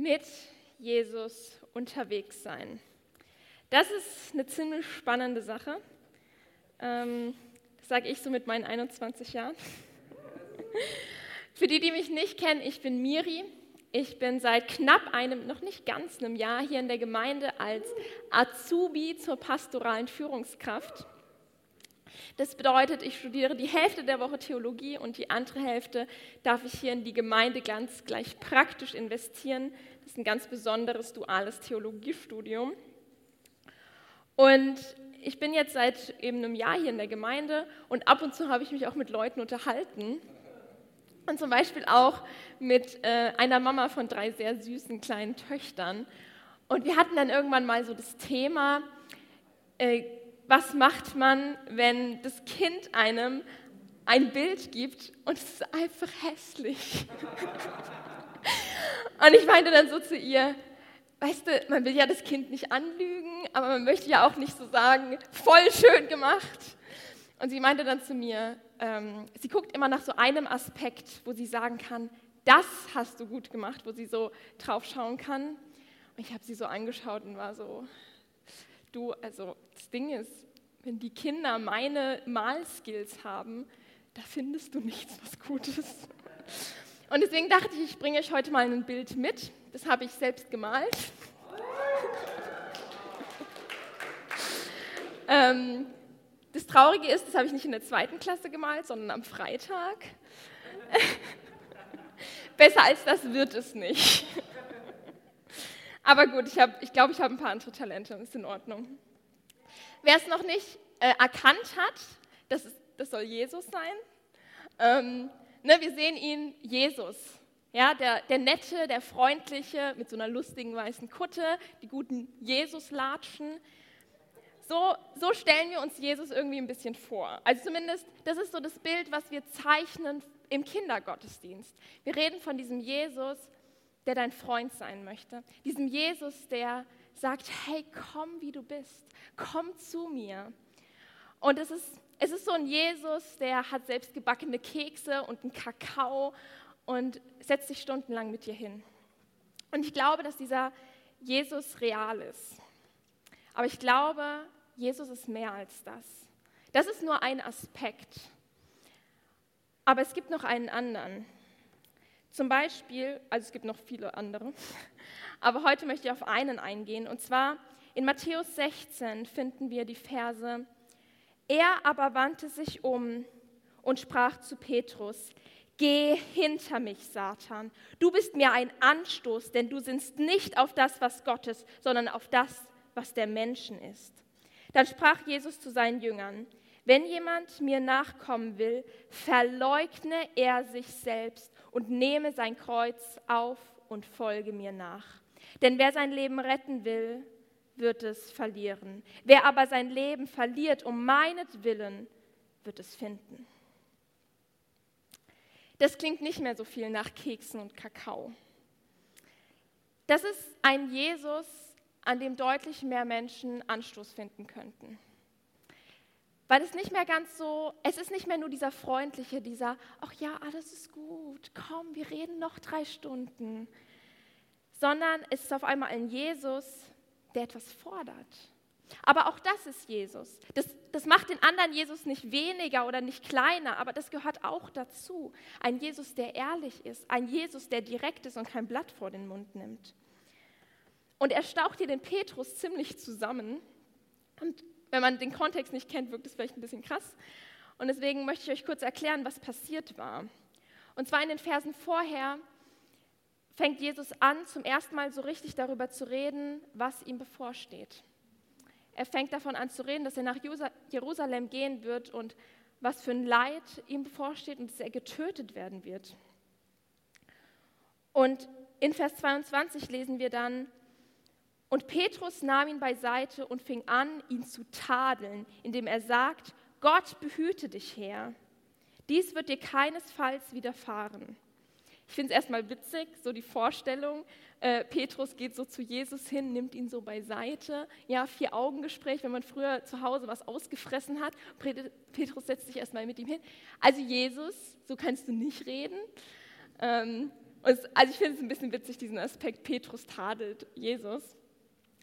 mit Jesus unterwegs sein. Das ist eine ziemlich spannende Sache. Ähm, das sage ich so mit meinen 21 Jahren. Für die, die mich nicht kennen, ich bin Miri. Ich bin seit knapp einem, noch nicht ganz einem Jahr hier in der Gemeinde als Azubi zur pastoralen Führungskraft. Das bedeutet, ich studiere die Hälfte der Woche Theologie und die andere Hälfte darf ich hier in die Gemeinde ganz gleich praktisch investieren. Das ist ein ganz besonderes duales Theologiestudium. Und ich bin jetzt seit eben einem Jahr hier in der Gemeinde und ab und zu habe ich mich auch mit Leuten unterhalten. Und zum Beispiel auch mit äh, einer Mama von drei sehr süßen kleinen Töchtern. Und wir hatten dann irgendwann mal so das Thema, äh, was macht man, wenn das Kind einem ein Bild gibt und es ist einfach hässlich. und ich meinte dann so zu ihr, weißt du, man will ja das Kind nicht anlügen, aber man möchte ja auch nicht so sagen, voll schön gemacht. Und sie meinte dann zu mir, ähm, sie guckt immer nach so einem Aspekt, wo sie sagen kann, das hast du gut gemacht, wo sie so drauf schauen kann. Und ich habe sie so angeschaut und war so, du, also das Ding ist, wenn die Kinder meine Malskills haben, da findest du nichts, was Gutes. Und deswegen dachte ich, ich bringe euch heute mal ein Bild mit. Das habe ich selbst gemalt. ähm, das Traurige ist, das habe ich nicht in der zweiten Klasse gemalt, sondern am Freitag. Besser als das wird es nicht. Aber gut, ich, hab, ich glaube, ich habe ein paar andere Talente, ist in Ordnung. Wer es noch nicht äh, erkannt hat, das, ist, das soll Jesus sein. Ähm, ne, wir sehen ihn, Jesus. Ja, der, der nette, der freundliche, mit so einer lustigen weißen Kutte, die guten Jesus-Latschen. So, so stellen wir uns Jesus irgendwie ein bisschen vor. Also zumindest, das ist so das Bild, was wir zeichnen im Kindergottesdienst. Wir reden von diesem Jesus, der dein Freund sein möchte. Diesem Jesus, der sagt, hey, komm, wie du bist. Komm zu mir. Und es ist, es ist so ein Jesus, der hat selbst gebackene Kekse und einen Kakao und setzt sich stundenlang mit dir hin. Und ich glaube, dass dieser Jesus real ist. Aber ich glaube, Jesus ist mehr als das. Das ist nur ein Aspekt. Aber es gibt noch einen anderen. Zum Beispiel, also es gibt noch viele andere, aber heute möchte ich auf einen eingehen. Und zwar in Matthäus 16 finden wir die Verse, er aber wandte sich um und sprach zu Petrus, Geh hinter mich, Satan. Du bist mir ein Anstoß, denn du sinnst nicht auf das, was Gottes, sondern auf das, was der Menschen ist. Dann sprach Jesus zu seinen Jüngern, wenn jemand mir nachkommen will, verleugne er sich selbst und nehme sein Kreuz auf und folge mir nach. Denn wer sein Leben retten will, wird es verlieren. Wer aber sein Leben verliert um meinetwillen, wird es finden. Das klingt nicht mehr so viel nach Keksen und Kakao. Das ist ein Jesus, an dem deutlich mehr Menschen Anstoß finden könnten. Weil es nicht mehr ganz so, es ist nicht mehr nur dieser freundliche, dieser, ach ja, alles ist gut, komm, wir reden noch drei Stunden, sondern es ist auf einmal ein Jesus, der etwas fordert. Aber auch das ist Jesus. Das, das macht den anderen Jesus nicht weniger oder nicht kleiner, aber das gehört auch dazu. Ein Jesus, der ehrlich ist, ein Jesus, der direkt ist und kein Blatt vor den Mund nimmt. Und er staucht hier den Petrus ziemlich zusammen. Und wenn man den Kontext nicht kennt, wirkt es vielleicht ein bisschen krass. Und deswegen möchte ich euch kurz erklären, was passiert war. Und zwar in den Versen vorher fängt Jesus an, zum ersten Mal so richtig darüber zu reden, was ihm bevorsteht. Er fängt davon an zu reden, dass er nach Jerusalem gehen wird und was für ein Leid ihm bevorsteht und dass er getötet werden wird. Und in Vers 22 lesen wir dann, und Petrus nahm ihn beiseite und fing an, ihn zu tadeln, indem er sagt, Gott behüte dich, Herr. Dies wird dir keinesfalls widerfahren. Ich finde es erstmal witzig, so die Vorstellung, äh, Petrus geht so zu Jesus hin, nimmt ihn so beiseite. Ja, vier Augengespräch, wenn man früher zu Hause was ausgefressen hat. Petrus setzt sich erstmal mit ihm hin. Also Jesus, so kannst du nicht reden. Ähm, Es, also ich finde es ein bisschen witzig, diesen Aspekt, Petrus tadelt Jesus.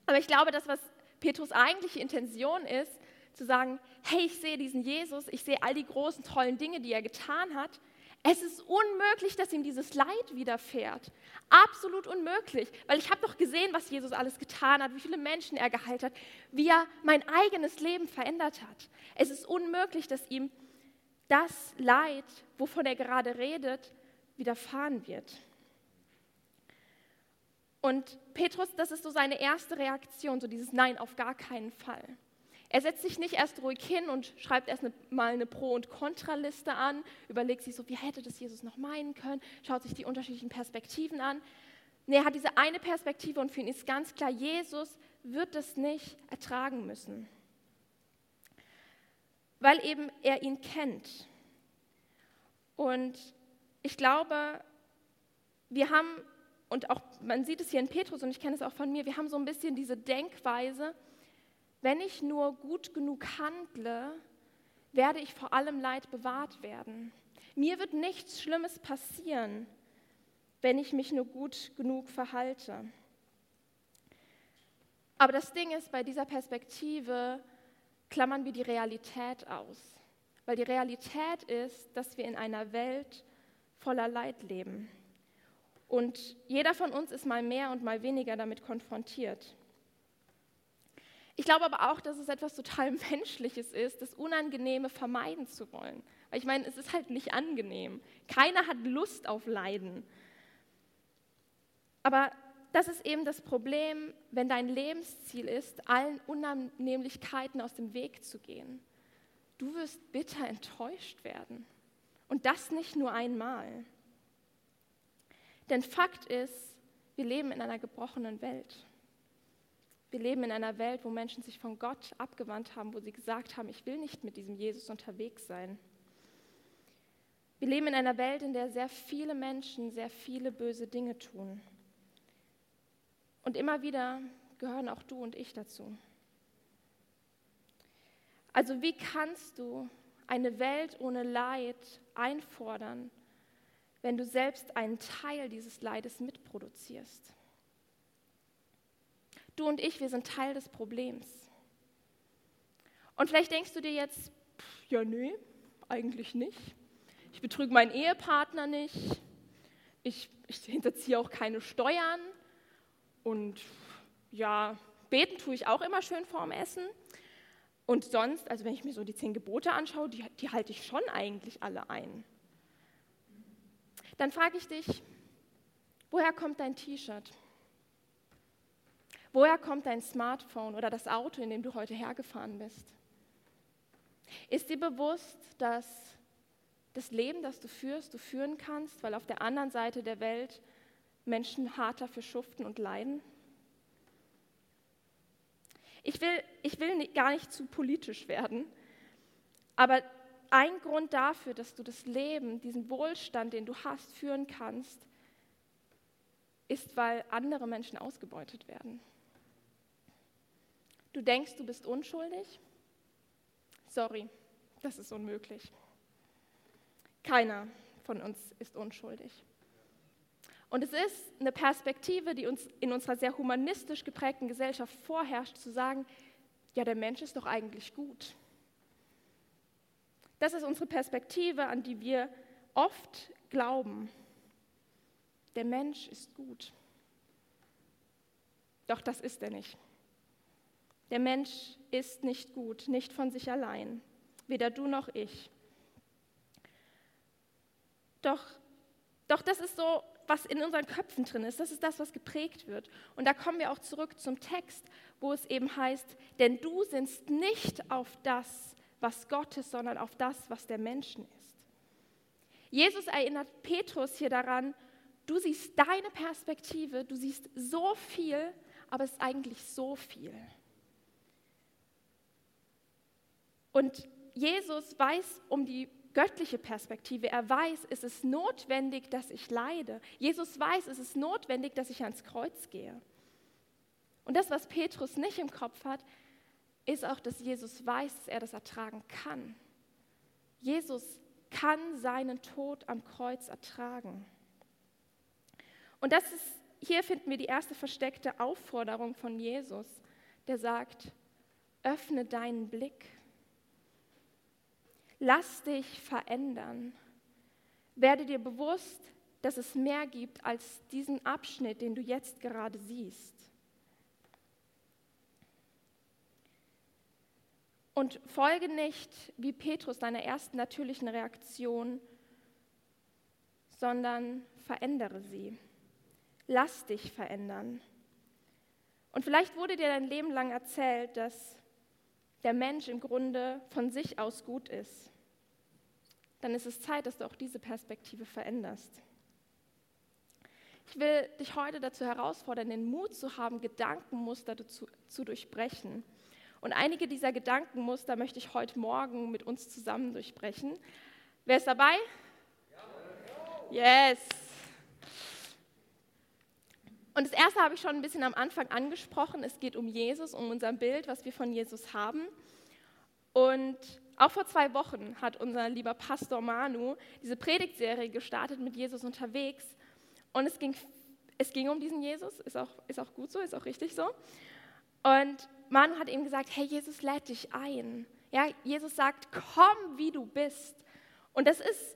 Aber ich glaube, das, was Petrus eigentliche Intention ist, zu sagen, hey, ich sehe diesen Jesus, ich sehe all die großen, tollen Dinge, die er getan hat. Es ist unmöglich, dass ihm dieses Leid widerfährt. Absolut unmöglich, weil ich habe doch gesehen, was Jesus alles getan hat, wie viele Menschen er geheilt hat, wie er mein eigenes Leben verändert hat. Es ist unmöglich, dass ihm das Leid, wovon er gerade redet, widerfahren wird. Und Petrus, das ist so seine erste Reaktion, so dieses Nein, auf gar keinen Fall. Er setzt sich nicht erst ruhig hin und schreibt erst mal eine Pro- und Kontraliste an, überlegt sich so, wie hätte das Jesus noch meinen können, schaut sich die unterschiedlichen Perspektiven an. Nee, er hat diese eine Perspektive und für ihn ist ganz klar, Jesus wird es nicht ertragen müssen, weil eben er ihn kennt. Und ich glaube, wir haben, und auch man sieht es hier in Petrus und ich kenne es auch von mir, wir haben so ein bisschen diese Denkweise, wenn ich nur gut genug handle, werde ich vor allem Leid bewahrt werden. Mir wird nichts Schlimmes passieren, wenn ich mich nur gut genug verhalte. Aber das Ding ist, bei dieser Perspektive klammern wir die Realität aus. Weil die Realität ist, dass wir in einer Welt voller Leid leben. Und jeder von uns ist mal mehr und mal weniger damit konfrontiert. Ich glaube aber auch, dass es etwas total Menschliches ist, das Unangenehme vermeiden zu wollen. Weil ich meine, es ist halt nicht angenehm. Keiner hat Lust auf Leiden. Aber das ist eben das Problem, wenn dein Lebensziel ist, allen Unannehmlichkeiten aus dem Weg zu gehen. Du wirst bitter enttäuscht werden. Und das nicht nur einmal. Denn Fakt ist, wir leben in einer gebrochenen Welt. Wir leben in einer Welt, wo Menschen sich von Gott abgewandt haben, wo sie gesagt haben, ich will nicht mit diesem Jesus unterwegs sein. Wir leben in einer Welt, in der sehr viele Menschen sehr viele böse Dinge tun. Und immer wieder gehören auch du und ich dazu. Also wie kannst du eine Welt ohne Leid einfordern, wenn du selbst einen Teil dieses Leides mitproduzierst? Du und ich, wir sind Teil des Problems. Und vielleicht denkst du dir jetzt, ja, nee, eigentlich nicht. Ich betrüge meinen Ehepartner nicht. Ich, ich hinterziehe auch keine Steuern. Und ja, beten tue ich auch immer schön vorm Essen. Und sonst, also wenn ich mir so die zehn Gebote anschaue, die, die halte ich schon eigentlich alle ein. Dann frage ich dich, woher kommt dein T-Shirt? Woher kommt dein Smartphone oder das Auto, in dem du heute hergefahren bist? Ist dir bewusst, dass das Leben, das du führst, du führen kannst, weil auf der anderen Seite der Welt Menschen hart dafür schuften und leiden? Ich will, ich will gar nicht zu politisch werden, aber ein Grund dafür, dass du das Leben, diesen Wohlstand, den du hast, führen kannst, ist, weil andere Menschen ausgebeutet werden. Du denkst, du bist unschuldig? Sorry, das ist unmöglich. Keiner von uns ist unschuldig. Und es ist eine Perspektive, die uns in unserer sehr humanistisch geprägten Gesellschaft vorherrscht, zu sagen, ja, der Mensch ist doch eigentlich gut. Das ist unsere Perspektive, an die wir oft glauben. Der Mensch ist gut. Doch das ist er nicht. Der Mensch ist nicht gut, nicht von sich allein, weder du noch ich. Doch, doch das ist so was in unseren Köpfen drin ist. Das ist das, was geprägt wird. Und da kommen wir auch zurück zum Text, wo es eben heißt, denn du sinnst nicht auf das, was Gott ist, sondern auf das, was der Menschen ist. Jesus erinnert Petrus hier daran, du siehst deine Perspektive, du siehst so viel, aber es ist eigentlich so viel. Und Jesus weiß um die göttliche Perspektive. Er weiß, es ist notwendig, dass ich leide. Jesus weiß, es ist notwendig, dass ich ans Kreuz gehe. Und das, was Petrus nicht im Kopf hat, ist auch, dass Jesus weiß, dass er das ertragen kann. Jesus kann seinen Tod am Kreuz ertragen. Und das ist, hier finden wir die erste versteckte Aufforderung von Jesus, der sagt, öffne deinen Blick. Lass dich verändern. Werde dir bewusst, dass es mehr gibt als diesen Abschnitt, den du jetzt gerade siehst. Und folge nicht wie Petrus deiner ersten natürlichen Reaktion, sondern verändere sie. Lass dich verändern. Und vielleicht wurde dir dein Leben lang erzählt, dass der Mensch im Grunde von sich aus gut ist. Dann ist es Zeit, dass du auch diese Perspektive veränderst. Ich will dich heute dazu herausfordern, den Mut zu haben, Gedankenmuster zu, zu durchbrechen und einige dieser Gedankenmuster möchte ich heute Morgen mit uns zusammen durchbrechen. Wer ist dabei? Yes. Und das erste habe ich schon ein bisschen am Anfang angesprochen. Es geht um Jesus, um unser Bild, was wir von Jesus haben. Und auch vor zwei Wochen hat unser lieber Pastor Manu diese Predigtserie gestartet mit Jesus unterwegs. Und es ging, es ging um diesen Jesus, ist auch, ist auch gut so, ist auch richtig so. Und Manu hat ihm gesagt, hey, Jesus lädt dich ein. Ja, Jesus sagt, komm, wie du bist. Und das ist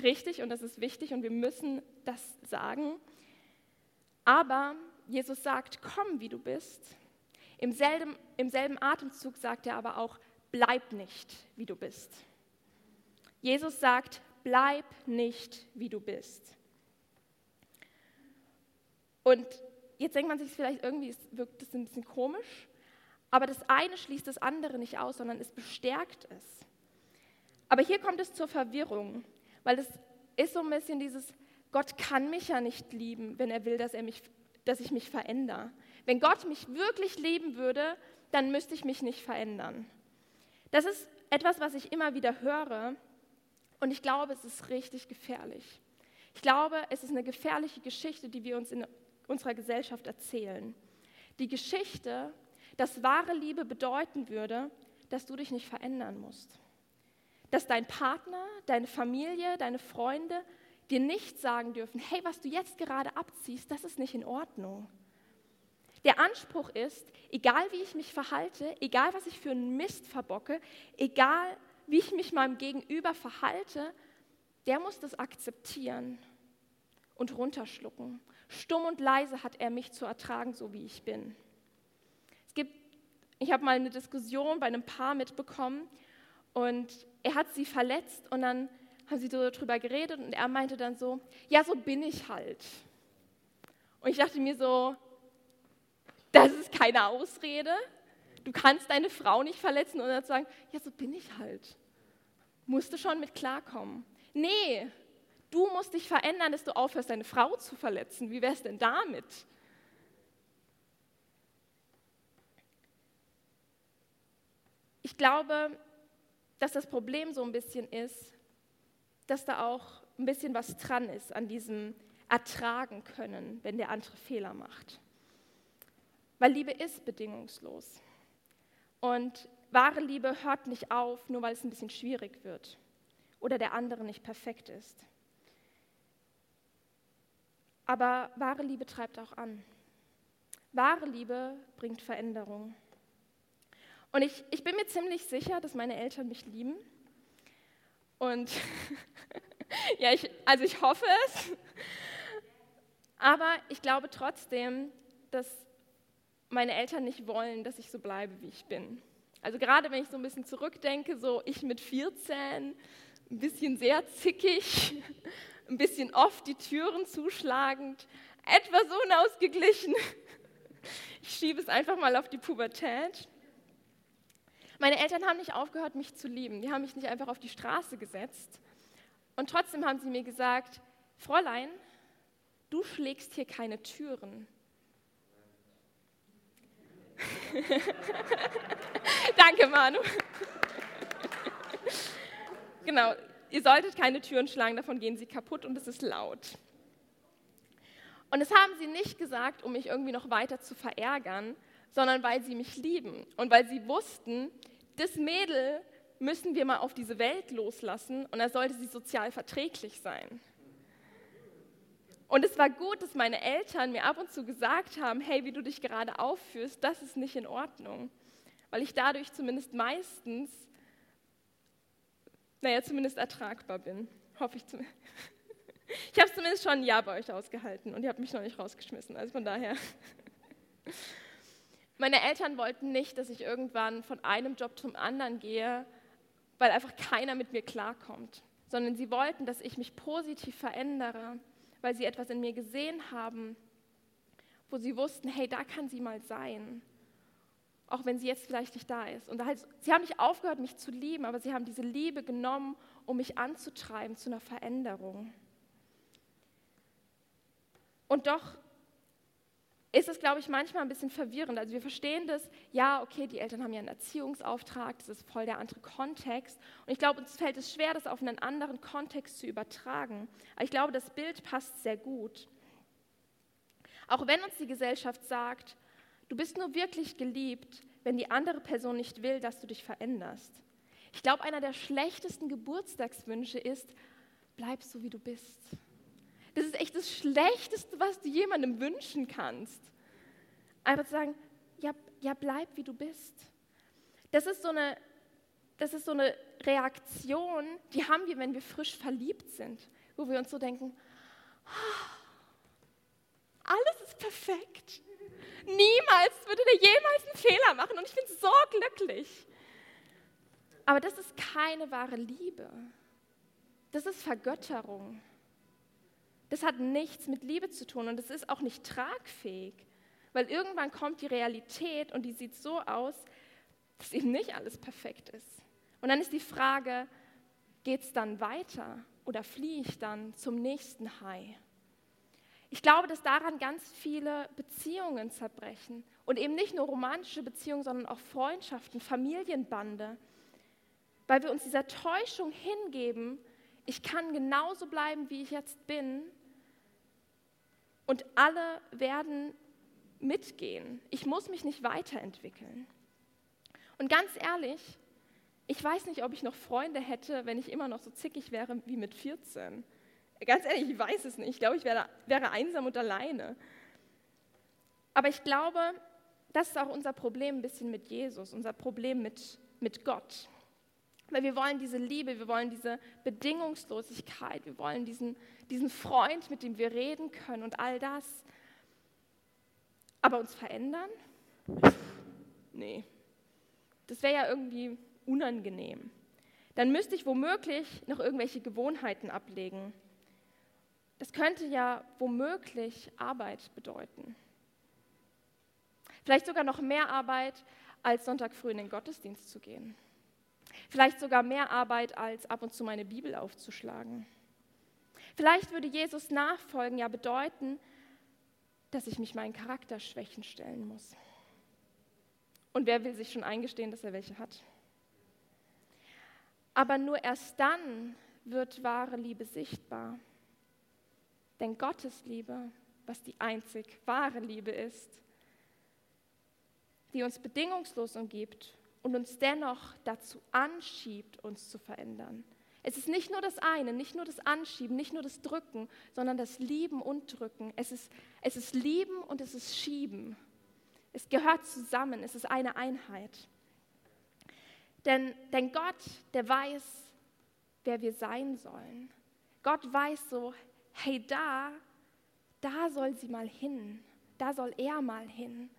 richtig und das ist wichtig und wir müssen das sagen. Aber Jesus sagt, komm, wie du bist. Im selben, Im selben Atemzug sagt er aber auch, bleib nicht, wie du bist. Jesus sagt, bleib nicht, wie du bist. Und jetzt denkt man sich vielleicht irgendwie, wirkt das ein bisschen komisch, aber das eine schließt das andere nicht aus, sondern es bestärkt es. Aber hier kommt es zur Verwirrung, weil es ist so ein bisschen dieses, Gott kann mich ja nicht lieben, wenn er will, dass, er mich, dass ich mich verändere. Wenn Gott mich wirklich lieben würde, dann müsste ich mich nicht verändern. Das ist etwas, was ich immer wieder höre und ich glaube, es ist richtig gefährlich. Ich glaube, es ist eine gefährliche Geschichte, die wir uns in unserer Gesellschaft erzählen. Die Geschichte, dass wahre Liebe bedeuten würde, dass du dich nicht verändern musst. Dass dein Partner, deine Familie, deine Freunde dir nicht sagen dürfen, hey, was du jetzt gerade abziehst, das ist nicht in Ordnung. Der Anspruch ist, egal wie ich mich verhalte, egal was ich für einen Mist verbocke, egal wie ich mich meinem Gegenüber verhalte, der muss das akzeptieren und runterschlucken. Stumm und leise hat er mich zu ertragen, so wie ich bin. Es gibt, ich habe mal eine Diskussion bei einem Paar mitbekommen und er hat sie verletzt und dann haben sie so darüber geredet und er meinte dann so, ja, so bin ich halt. Und ich dachte mir so, das ist keine Ausrede. Du kannst deine Frau nicht verletzen und dann sagen, ja, so bin ich halt. Musst du schon mit klarkommen. Nee, du musst dich verändern, dass du aufhörst, deine Frau zu verletzen. Wie wär's denn damit? Ich glaube, dass das Problem so ein bisschen ist, dass da auch ein bisschen was dran ist an diesem Ertragen können, wenn der andere Fehler macht. Weil Liebe ist bedingungslos. Und wahre Liebe hört nicht auf, nur weil es ein bisschen schwierig wird oder der andere nicht perfekt ist. Aber wahre Liebe treibt auch an. Wahre Liebe bringt Veränderung. Und ich, ich bin mir ziemlich sicher, dass meine Eltern mich lieben. Und ja, ich, also ich hoffe es. Aber ich glaube trotzdem, dass meine Eltern nicht wollen, dass ich so bleibe, wie ich bin. Also gerade wenn ich so ein bisschen zurückdenke, so ich mit 14, ein bisschen sehr zickig, ein bisschen oft die Türen zuschlagend, etwas unausgeglichen. Ich schiebe es einfach mal auf die Pubertät. Meine Eltern haben nicht aufgehört, mich zu lieben. Die haben mich nicht einfach auf die Straße gesetzt. Und trotzdem haben sie mir gesagt, Fräulein, du schlägst hier keine Türen. Danke, Manu. genau, ihr solltet keine Türen schlagen, davon gehen sie kaputt und es ist laut. Und das haben sie nicht gesagt, um mich irgendwie noch weiter zu verärgern, sondern weil sie mich lieben und weil sie wussten, das Mädel müssen wir mal auf diese Welt loslassen und da sollte sie sozial verträglich sein. Und es war gut, dass meine Eltern mir ab und zu gesagt haben, hey, wie du dich gerade aufführst, das ist nicht in Ordnung. Weil ich dadurch zumindest meistens, naja, zumindest ertragbar bin. Hoffe ich zumindest. Ich habe zumindest schon ein Jahr bei euch ausgehalten und ihr habt mich noch nicht rausgeschmissen. Also von daher. Meine Eltern wollten nicht, dass ich irgendwann von einem Job zum anderen gehe, weil einfach keiner mit mir klarkommt, sondern sie wollten, dass ich mich positiv verändere weil sie etwas in mir gesehen haben, wo sie wussten, hey, da kann sie mal sein, auch wenn sie jetzt vielleicht nicht da ist. Und halt, sie haben nicht aufgehört, mich zu lieben, aber sie haben diese Liebe genommen, um mich anzutreiben zu einer Veränderung. Und doch ist es, glaube ich, manchmal ein bisschen verwirrend. Also wir verstehen das, ja, okay, die Eltern haben ja einen Erziehungsauftrag, das ist voll der andere Kontext. Und ich glaube, uns fällt es schwer, das auf einen anderen Kontext zu übertragen. Aber ich glaube, das Bild passt sehr gut. Auch wenn uns die Gesellschaft sagt, du bist nur wirklich geliebt, wenn die andere Person nicht will, dass du dich veränderst. Ich glaube, einer der schlechtesten Geburtstagswünsche ist, bleib so, wie du bist. Das ist echt das Schlechteste, was du jemandem wünschen kannst. Einfach zu sagen, ja, ja, bleib wie du bist. Das ist, so eine, das ist so eine Reaktion, die haben wir, wenn wir frisch verliebt sind, wo wir uns so denken, oh, alles ist perfekt. Niemals würde der jemals einen Fehler machen und ich bin so glücklich. Aber das ist keine wahre Liebe. Das ist Vergötterung. Das hat nichts mit Liebe zu tun und es ist auch nicht tragfähig, weil irgendwann kommt die Realität und die sieht so aus, dass eben nicht alles perfekt ist. Und dann ist die Frage, geht es dann weiter oder fliehe ich dann zum nächsten High? Ich glaube, dass daran ganz viele Beziehungen zerbrechen und eben nicht nur romantische Beziehungen, sondern auch Freundschaften, Familienbande, weil wir uns dieser Täuschung hingeben, ich kann genauso bleiben, wie ich jetzt bin und alle werden mitgehen. Ich muss mich nicht weiterentwickeln. Und ganz ehrlich, ich weiß nicht, ob ich noch Freunde hätte, wenn ich immer noch so zickig wäre wie mit 14. Ganz ehrlich, ich weiß es nicht. Ich glaube, ich wäre, wäre einsam und alleine. Aber ich glaube, das ist auch unser Problem ein bisschen mit Jesus, unser Problem mit, mit Gott. Weil wir wollen diese Liebe, wir wollen diese Bedingungslosigkeit, wir wollen diesen, diesen Freund, mit dem wir reden können und all das. Aber uns verändern? Nee. Das wäre ja irgendwie unangenehm. Dann müsste ich womöglich noch irgendwelche Gewohnheiten ablegen. Das könnte ja womöglich Arbeit bedeuten. Vielleicht sogar noch mehr Arbeit, als Sonntag früh in den Gottesdienst zu gehen. Vielleicht sogar mehr Arbeit, als ab und zu meine Bibel aufzuschlagen. Vielleicht würde Jesus nachfolgen ja bedeuten, dass ich mich meinen Charakterschwächen stellen muss. Und wer will sich schon eingestehen, dass er welche hat? Aber nur erst dann wird wahre Liebe sichtbar. Denn Gottes Liebe, was die einzig wahre Liebe ist, die uns bedingungslos umgibt und uns dennoch dazu anschiebt, uns zu verändern. Es ist nicht nur das eine, nicht nur das Anschieben, nicht nur das Drücken, sondern das Lieben und Drücken. Es ist, es ist Lieben und es ist Schieben. Es gehört zusammen, es ist eine Einheit. Denn, denn Gott, der weiß, wer wir sein sollen. Gott weiß so, hey, da, da soll sie mal hin, da soll er mal hin.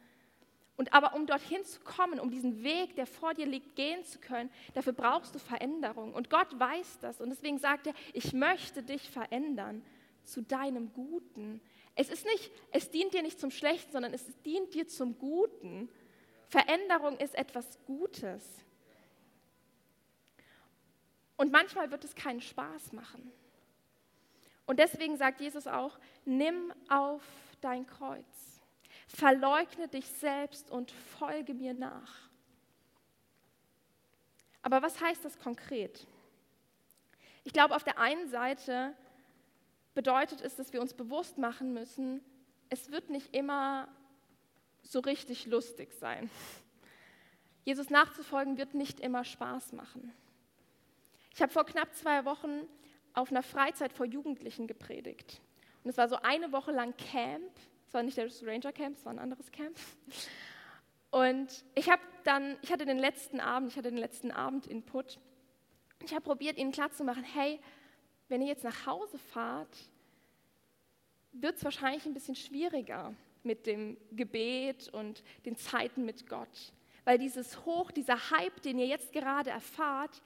Und aber um dorthin zu kommen, um diesen Weg, der vor dir liegt, gehen zu können, dafür brauchst du Veränderung. Und Gott weiß das. Und deswegen sagt er, ich möchte dich verändern zu deinem Guten. Es ist nicht, es dient dir nicht zum Schlechten, sondern es dient dir zum Guten. Veränderung ist etwas Gutes. Und manchmal wird es keinen Spaß machen. Und deswegen sagt Jesus auch, nimm auf dein Kreuz. Verleugne dich selbst und folge mir nach. Aber was heißt das konkret? Ich glaube, auf der einen Seite bedeutet es, dass wir uns bewusst machen müssen, es wird nicht immer so richtig lustig sein. Jesus nachzufolgen wird nicht immer Spaß machen. Ich habe vor knapp zwei Wochen auf einer Freizeit vor Jugendlichen gepredigt. Und es war so eine Woche lang Camp. Es war nicht das Ranger Camp, es war ein anderes Camp. Und ich habe dann, ich hatte den letzten Abend, ich hatte den letzten Abend Input. Ich habe probiert, ihnen klarzumachen, hey, wenn ihr jetzt nach Hause fahrt, wird es wahrscheinlich ein bisschen schwieriger mit dem Gebet und den Zeiten mit Gott. Weil dieses Hoch, dieser Hype, den ihr jetzt gerade erfahrt,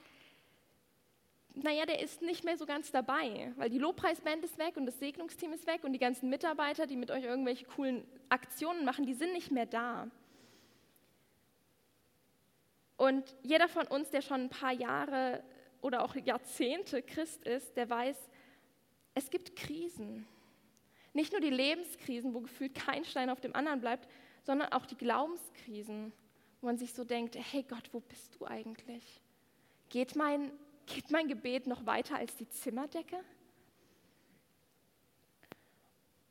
naja, der ist nicht mehr so ganz dabei, weil die Lobpreisband ist weg und das Segnungsteam ist weg und die ganzen Mitarbeiter, die mit euch irgendwelche coolen Aktionen machen, die sind nicht mehr da. Und jeder von uns, der schon ein paar Jahre oder auch Jahrzehnte Christ ist, der weiß, es gibt Krisen. Nicht nur die Lebenskrisen, wo gefühlt kein Stein auf dem anderen bleibt, sondern auch die Glaubenskrisen, wo man sich so denkt, hey Gott, wo bist du eigentlich? Geht mein, geht mein Gebet noch weiter als die Zimmerdecke?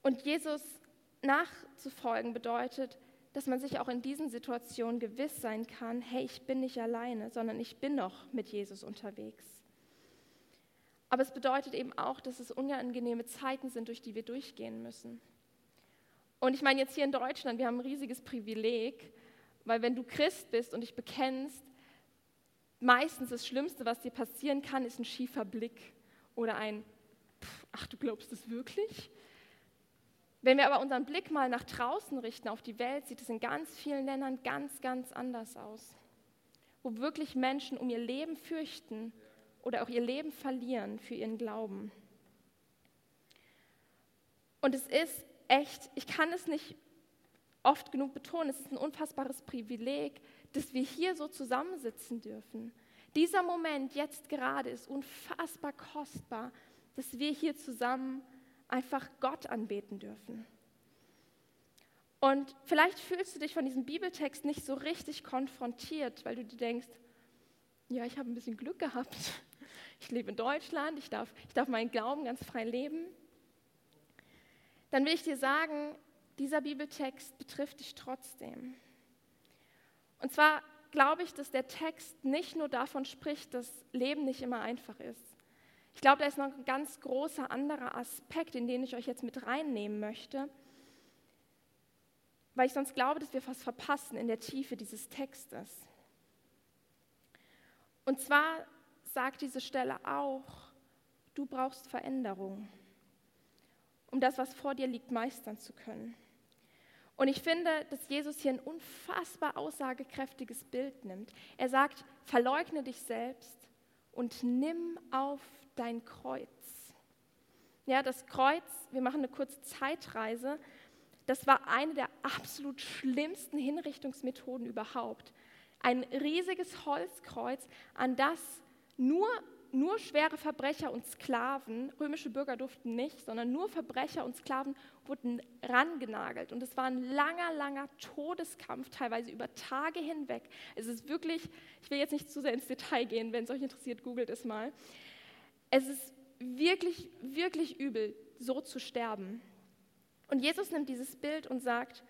Und Jesus nachzufolgen bedeutet, dass man sich auch in diesen Situationen gewiss sein kann, hey, ich bin nicht alleine, sondern ich bin noch mit Jesus unterwegs. Aber es bedeutet eben auch, dass es unangenehme Zeiten sind, durch die wir durchgehen müssen. Und ich meine jetzt hier in Deutschland, wir haben ein riesiges Privileg, weil wenn du Christ bist und dich bekennst, meistens das Schlimmste, was dir passieren kann, ist ein schiefer Blick oder ein, ach, du glaubst es wirklich? Wenn wir aber unseren Blick mal nach draußen richten, auf die Welt, sieht es in ganz vielen Ländern ganz, ganz anders aus. Wo wirklich Menschen um ihr Leben fürchten oder auch ihr Leben verlieren für ihren Glauben. Und es ist echt, ich kann es nicht oft genug betonen, es ist ein unfassbares Privileg, dass wir hier so zusammensitzen dürfen. Dieser Moment jetzt gerade ist unfassbar kostbar, dass wir hier zusammen einfach Gott anbeten dürfen. Und vielleicht fühlst du dich von diesem Bibeltext nicht so richtig konfrontiert, weil du dir denkst, ja, ich habe ein bisschen Glück gehabt. Ich lebe in Deutschland, ich darf, ich darf meinen Glauben ganz frei leben. Dann will ich dir sagen, dieser Bibeltext betrifft dich trotzdem. Und zwar glaube ich, dass der Text nicht nur davon spricht, dass Leben nicht immer einfach ist. Ich glaube, da ist noch ein ganz großer anderer Aspekt, in den ich euch jetzt mit reinnehmen möchte, weil ich sonst glaube, dass wir was verpassen in der Tiefe dieses Textes. Und zwar sagt diese Stelle auch, du brauchst Veränderung, um das, was vor dir liegt, meistern zu können. Und ich finde, dass Jesus hier ein unfassbar aussagekräftiges Bild nimmt. Er sagt, verleugne dich selbst und nimm auf dein Kreuz. Ja, das Kreuz, wir machen eine kurze Zeitreise, das war eine der absolut schlimmsten Hinrichtungsmethoden überhaupt. Ein riesiges Holzkreuz, an das nur, nur schwere Verbrecher und Sklaven, römische Bürger durften nicht, sondern nur Verbrecher und Sklaven wurden rangenagelt. Und es war ein langer, langer Todeskampf, teilweise über Tage hinweg. Es ist wirklich, ich will jetzt nicht zu sehr ins Detail gehen, wenn es euch interessiert, googelt es mal. Es ist wirklich, wirklich übel, so zu sterben. Und Jesus nimmt dieses Bild und sagt,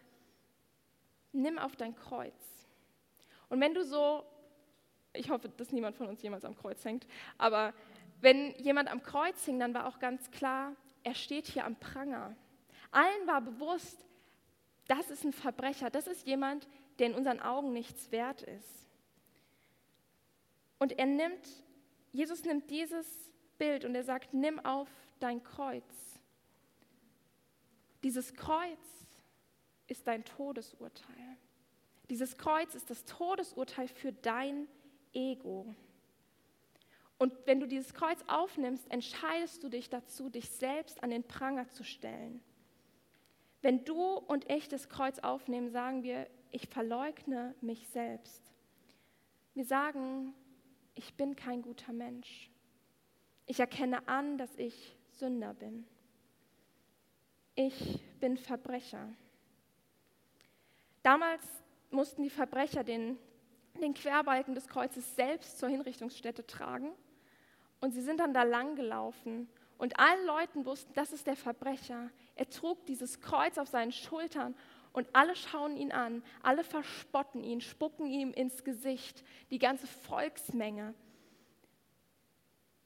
nimm auf dein Kreuz. Und wenn du so, ich hoffe, dass niemand von uns jemals am Kreuz hängt, aber wenn jemand am Kreuz hing, dann war auch ganz klar, er steht hier am Pranger. Allen war bewusst, das ist ein Verbrecher, das ist jemand, der in unseren Augen nichts wert ist. Und er nimmt, Jesus nimmt dieses Bild und er sagt, nimm auf dein Kreuz. Dieses Kreuz ist dein Todesurteil. Dieses Kreuz ist das Todesurteil für dein Ego. Und wenn du dieses Kreuz aufnimmst, entscheidest du dich dazu, dich selbst an den Pranger zu stellen. Wenn du und ich das Kreuz aufnehmen, sagen wir, ich verleugne mich selbst. Wir sagen, ich bin kein guter Mensch. Ich erkenne an, dass ich Sünder bin. Ich bin Verbrecher. Damals mussten die Verbrecher den, den Querbalken des Kreuzes selbst zur Hinrichtungsstätte tragen und sie sind dann da lang gelaufen und allen Leuten wussten, das ist der Verbrecher. Er trug dieses Kreuz auf seinen Schultern und alle schauen ihn an, alle verspotten ihn, spucken ihm ins Gesicht, die ganze Volksmenge.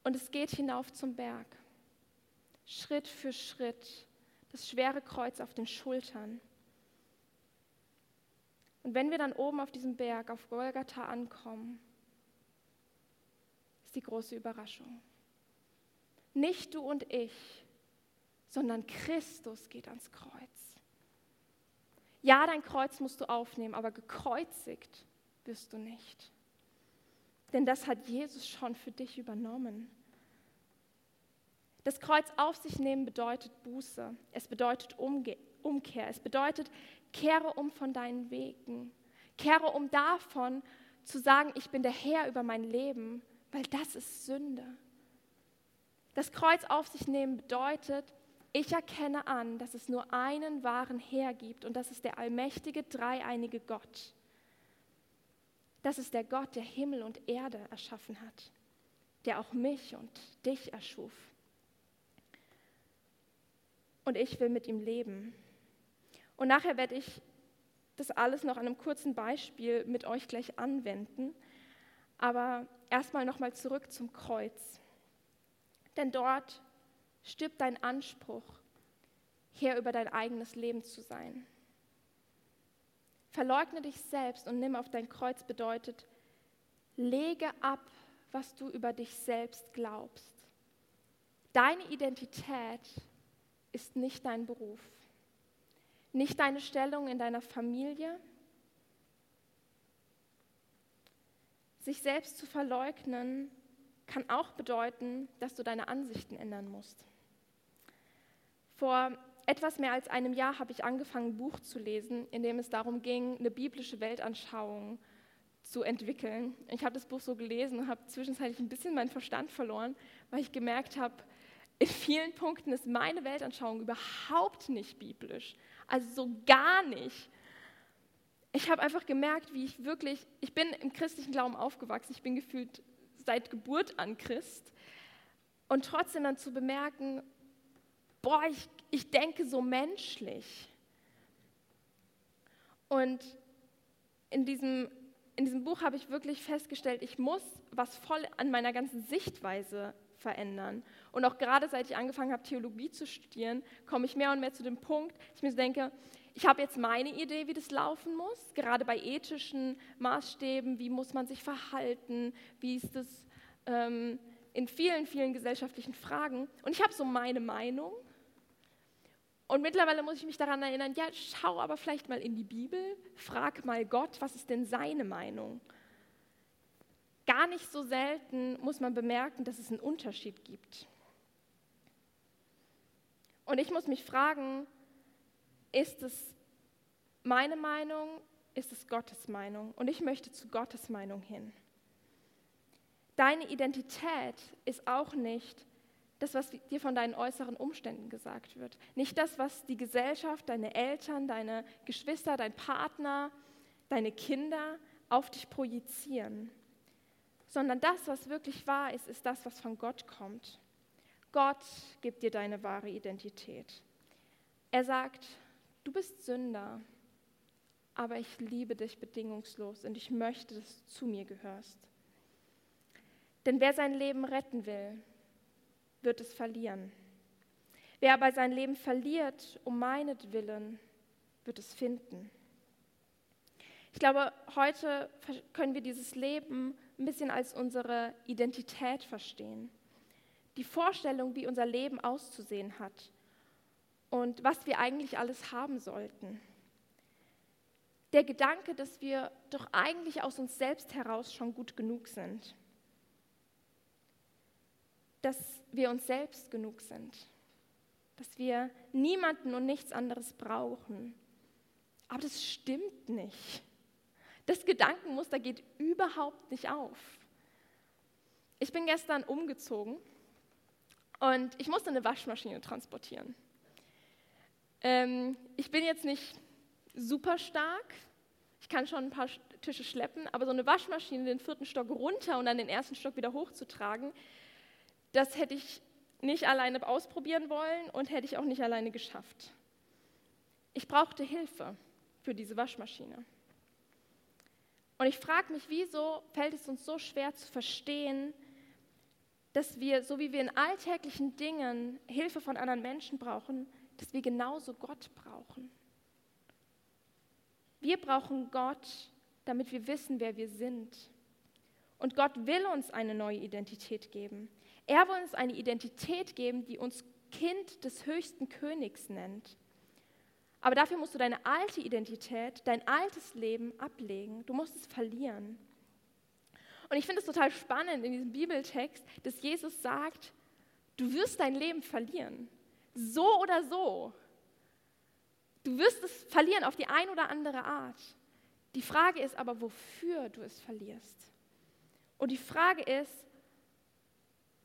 Und es geht hinauf zum Berg. Schritt für Schritt das schwere Kreuz auf den Schultern. Und wenn wir dann oben auf diesem Berg, auf Golgatha ankommen, ist die große Überraschung. Nicht du und ich, sondern Christus geht ans Kreuz. Ja, dein Kreuz musst du aufnehmen, aber gekreuzigt wirst du nicht. Denn das hat Jesus schon für dich übernommen. Das Kreuz auf sich nehmen bedeutet Buße. Es bedeutet Umkehr. Es bedeutet, kehre um von deinen Wegen. Kehre um davon zu sagen, ich bin der Herr über mein Leben, weil das ist Sünde. Das Kreuz auf sich nehmen bedeutet, ich erkenne an, dass es nur einen wahren Herr gibt und das ist der allmächtige, dreieinige Gott. Das ist der Gott, der Himmel und Erde erschaffen hat, der auch mich und dich erschuf. Und ich will mit ihm leben. Und nachher werde ich das alles noch an einem kurzen Beispiel mit euch gleich anwenden. Aber erstmal nochmal zurück zum Kreuz. Denn dort stirbt dein Anspruch, Herr über dein eigenes Leben zu sein. Verleugne dich selbst und nimm auf dein Kreuz bedeutet, lege ab, was du über dich selbst glaubst. Deine Identität ist nicht dein Beruf, nicht deine Stellung in deiner Familie. Sich selbst zu verleugnen kann auch bedeuten, dass du deine Ansichten ändern musst. Vor etwas mehr als einem Jahr habe ich angefangen, ein Buch zu lesen, in dem es darum ging, eine biblische Weltanschauung zu entwickeln. Ich habe das Buch so gelesen und habe zwischenzeitlich ein bisschen meinen Verstand verloren, weil ich gemerkt habe, in vielen Punkten ist meine Weltanschauung überhaupt nicht biblisch. Also so gar nicht. Ich habe einfach gemerkt, wie ich wirklich, ich bin im christlichen Glauben aufgewachsen, ich bin gefühlt seit Geburt an Christ. Und trotzdem dann zu bemerken, boah, ich, ich denke so menschlich. Und in diesem, in diesem Buch habe ich wirklich festgestellt, ich muss was voll an meiner ganzen Sichtweise verändern. Und auch gerade seit ich angefangen habe, Theologie zu studieren, komme ich mehr und mehr zu dem Punkt, ich mir denke, ich habe jetzt meine Idee, wie das laufen muss, gerade bei ethischen Maßstäben, wie muss man sich verhalten, wie ist das ähm, in vielen, vielen gesellschaftlichen Fragen. Und ich habe so meine Meinung. Und mittlerweile muss ich mich daran erinnern, ja, schau aber vielleicht mal in die Bibel, frag mal Gott, was ist denn seine Meinung? Gar nicht so selten muss man bemerken, dass es einen Unterschied gibt. Und ich muss mich fragen, ist es meine Meinung, ist es Gottes Meinung? Und ich möchte zu Gottes Meinung hin. Deine Identität ist auch nicht das, was dir von deinen äußeren Umständen gesagt wird. Nicht das, was die Gesellschaft, deine Eltern, deine Geschwister, dein Partner, deine Kinder auf dich projizieren sondern das, was wirklich wahr ist, ist das, was von Gott kommt. Gott gibt dir deine wahre Identität. Er sagt, du bist Sünder, aber ich liebe dich bedingungslos und ich möchte, dass du zu mir gehörst. Denn wer sein Leben retten will, wird es verlieren. Wer aber sein Leben verliert, um meinetwillen, wird es finden. Ich glaube, heute können wir dieses Leben ein bisschen als unsere Identität verstehen. Die Vorstellung, wie unser Leben auszusehen hat und was wir eigentlich alles haben sollten. Der Gedanke, dass wir doch eigentlich aus uns selbst heraus schon gut genug sind. Dass wir uns selbst genug sind. Dass wir niemanden und nichts anderes brauchen. Aber das stimmt nicht. Das Gedankenmuster geht überhaupt nicht auf. Ich bin gestern umgezogen und ich musste eine Waschmaschine transportieren. Ähm, ich bin jetzt nicht super stark, ich kann schon ein paar Tische schleppen, aber so eine Waschmaschine den vierten Stock runter und dann den ersten Stock wieder hochzutragen, das hätte ich nicht alleine ausprobieren wollen und hätte ich auch nicht alleine geschafft. Ich brauchte Hilfe für diese Waschmaschine. Und ich frage mich, wieso fällt es uns so schwer zu verstehen, dass wir, so wie wir in alltäglichen Dingen Hilfe von anderen Menschen brauchen, dass wir genauso Gott brauchen. Wir brauchen Gott, damit wir wissen, wer wir sind. Und Gott will uns eine neue Identität geben. Er will uns eine Identität geben, die uns Kind des höchsten Königs nennt. Aber dafür musst du deine alte Identität, dein altes Leben ablegen. Du musst es verlieren. Und ich finde es total spannend in diesem Bibeltext, dass Jesus sagt, du wirst dein Leben verlieren. So oder so. Du wirst es verlieren auf die ein oder andere Art. Die Frage ist aber, wofür du es verlierst. Und die Frage ist,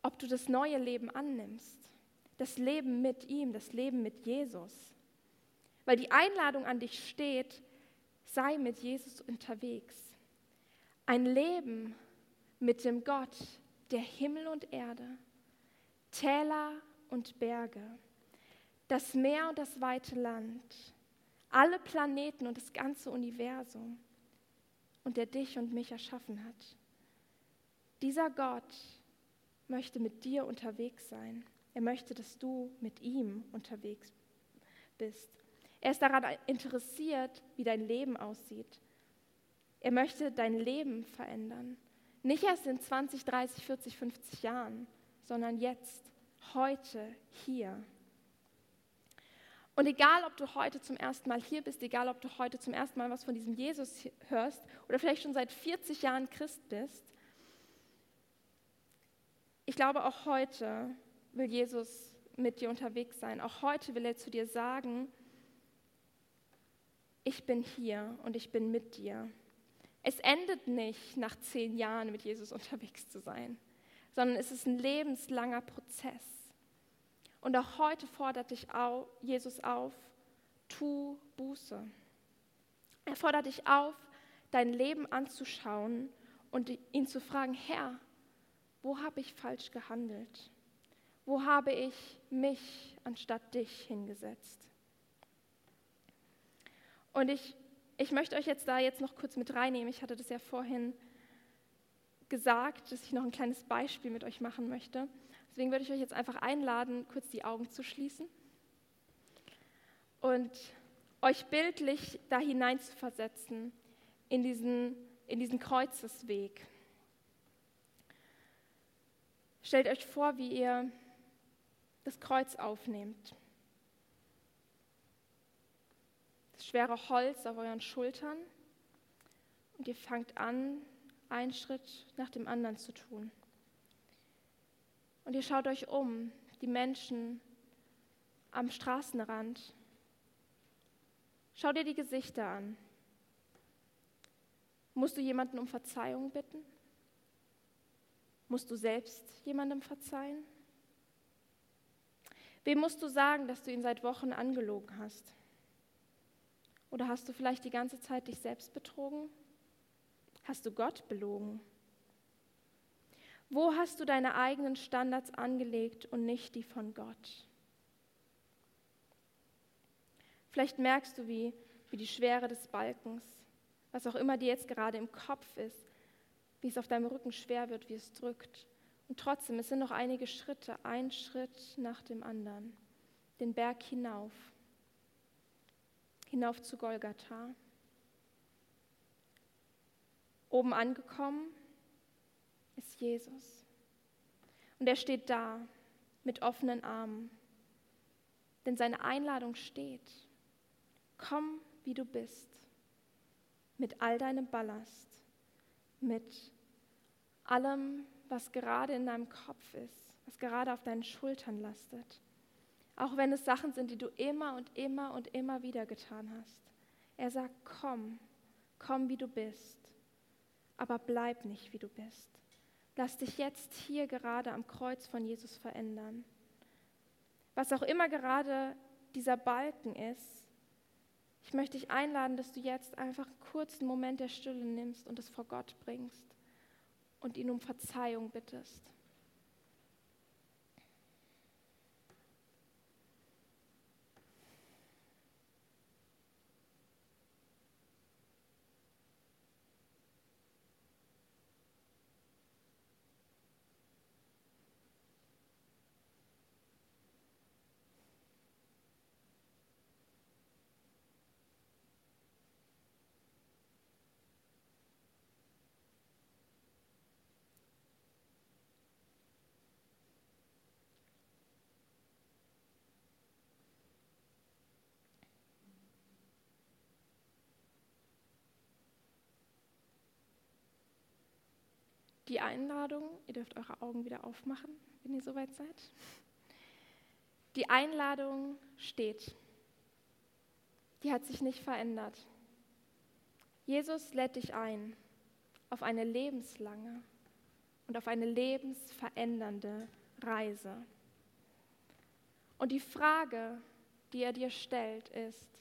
ob du das neue Leben annimmst. Das Leben mit ihm, das Leben mit Jesus. Weil die Einladung an dich steht, sei mit Jesus unterwegs. Ein Leben mit dem Gott, der Himmel und Erde, Täler und Berge, das Meer und das weite Land, alle Planeten und das ganze Universum und der dich und mich erschaffen hat. Dieser Gott möchte mit dir unterwegs sein. Er möchte, dass du mit ihm unterwegs bist. Er ist daran interessiert, wie dein Leben aussieht. Er möchte dein Leben verändern. Nicht erst in 20, 30, 40, 50 Jahren, sondern jetzt, heute, hier. Und egal, ob du heute zum ersten Mal hier bist, egal, ob du heute zum ersten Mal was von diesem Jesus hörst oder vielleicht schon seit 40 Jahren Christ bist, ich glaube, auch heute will Jesus mit dir unterwegs sein. Auch heute will er zu dir sagen, ich bin hier und ich bin mit dir. Es endet nicht nach zehn Jahren mit Jesus unterwegs zu sein, sondern es ist ein lebenslanger Prozess. Und auch heute fordert dich Jesus auf, tu Buße. Er fordert dich auf, dein Leben anzuschauen und ihn zu fragen, Herr, wo habe ich falsch gehandelt? Wo habe ich mich anstatt dich hingesetzt? Und ich, ich möchte euch jetzt da jetzt noch kurz mit reinnehmen. Ich hatte das ja vorhin gesagt, dass ich noch ein kleines Beispiel mit euch machen möchte. Deswegen würde ich euch jetzt einfach einladen, kurz die Augen zu schließen und euch bildlich da hinein zu versetzen in diesen, in diesen Kreuzesweg. Stellt euch vor, wie ihr das Kreuz aufnehmt. Schwere Holz auf euren Schultern und ihr fangt an, einen Schritt nach dem anderen zu tun. Und ihr schaut euch um, die Menschen am Straßenrand. Schau dir die Gesichter an. Musst du jemanden um Verzeihung bitten? Musst du selbst jemandem verzeihen? Wem musst du sagen, dass du ihn seit Wochen angelogen hast? Oder hast du vielleicht die ganze Zeit dich selbst betrogen? Hast du Gott belogen? Wo hast du deine eigenen Standards angelegt und nicht die von Gott? Vielleicht merkst du, wie, wie die Schwere des Balkens, was auch immer dir jetzt gerade im Kopf ist, wie es auf deinem Rücken schwer wird, wie es drückt. Und trotzdem, es sind noch einige Schritte, ein Schritt nach dem anderen, den Berg hinauf, hinauf zu Golgatha. Oben angekommen ist Jesus. Und er steht da mit offenen Armen, denn seine Einladung steht. Komm, wie du bist, mit all deinem Ballast, mit allem, was gerade in deinem Kopf ist, was gerade auf deinen Schultern lastet. Auch wenn es Sachen sind, die du immer und immer und immer wieder getan hast. Er sagt, komm, komm, wie du bist, aber bleib nicht, wie du bist. Lass dich jetzt hier gerade am Kreuz von Jesus verändern. Was auch immer gerade dieser Balken ist, ich möchte dich einladen, dass du jetzt einfach einen kurzen Moment der Stille nimmst und es vor Gott bringst und ihn um Verzeihung bittest. Die Einladung, ihr dürft eure Augen wieder aufmachen, wenn ihr soweit seid. Die Einladung steht. Die hat sich nicht verändert. Jesus lädt dich ein auf eine lebenslange und auf eine lebensverändernde Reise. Und die Frage, die er dir stellt, ist,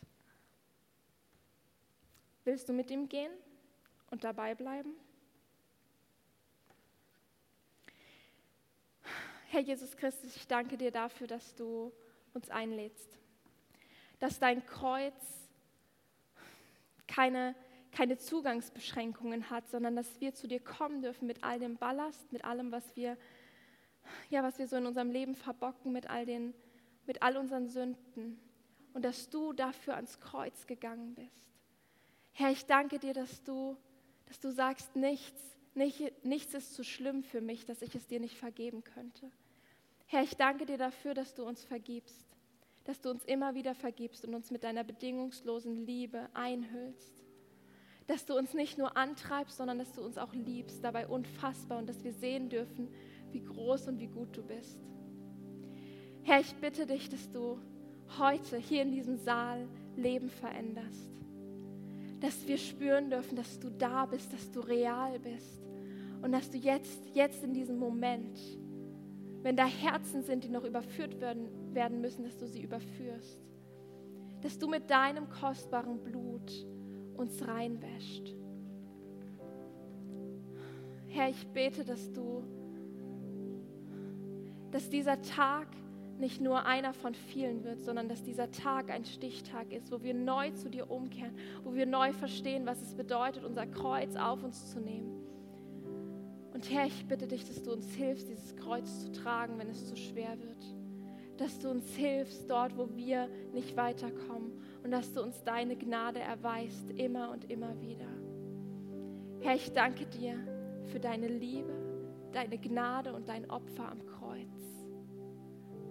willst du mit ihm gehen und dabei bleiben? Herr Jesus Christus, ich danke dir dafür, dass du uns einlädst, dass dein Kreuz keine, keine Zugangsbeschränkungen hat, sondern dass wir zu dir kommen dürfen mit all dem Ballast, mit allem, was wir, ja, was wir so in unserem Leben verbocken, mit all, den, mit all unseren Sünden und dass du dafür ans Kreuz gegangen bist. Herr, ich danke dir, dass du, dass du sagst, nichts, nicht, nichts ist zu schlimm für mich, dass ich es dir nicht vergeben könnte. Herr, ich danke dir dafür, dass du uns vergibst, dass du uns immer wieder vergibst und uns mit deiner bedingungslosen Liebe einhüllst. Dass du uns nicht nur antreibst, sondern dass du uns auch liebst, dabei unfassbar und dass wir sehen dürfen, wie groß und wie gut du bist. Herr, ich bitte dich, dass du heute hier in diesem Saal Leben veränderst. Dass wir spüren dürfen, dass du da bist, dass du real bist und dass du jetzt, jetzt in diesem Moment wenn da Herzen sind, die noch überführt werden, werden müssen, dass du sie überführst. Dass du mit deinem kostbaren Blut uns reinwäscht. Herr, ich bete, dass du, dass dieser Tag nicht nur einer von vielen wird, sondern dass dieser Tag ein Stichtag ist, wo wir neu zu dir umkehren, wo wir neu verstehen, was es bedeutet, unser Kreuz auf uns zu nehmen und Herr, ich bitte dich, dass du uns hilfst, dieses Kreuz zu tragen, wenn es zu schwer wird. Dass du uns hilfst dort, wo wir nicht weiterkommen. Und dass du uns deine Gnade erweist, immer und immer wieder. Herr, ich danke dir für deine Liebe, deine Gnade und dein Opfer am Kreuz.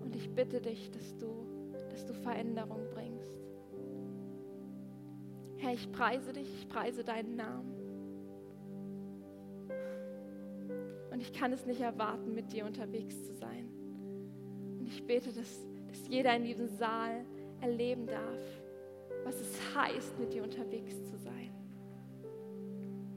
Und ich bitte dich, dass du, dass du Veränderung bringst. Herr, ich preise dich, ich preise deinen Namen. Und ich kann es nicht erwarten, mit dir unterwegs zu sein. Und ich bete, dass, dass jeder in diesem Saal erleben darf, was es heißt, mit dir unterwegs zu sein.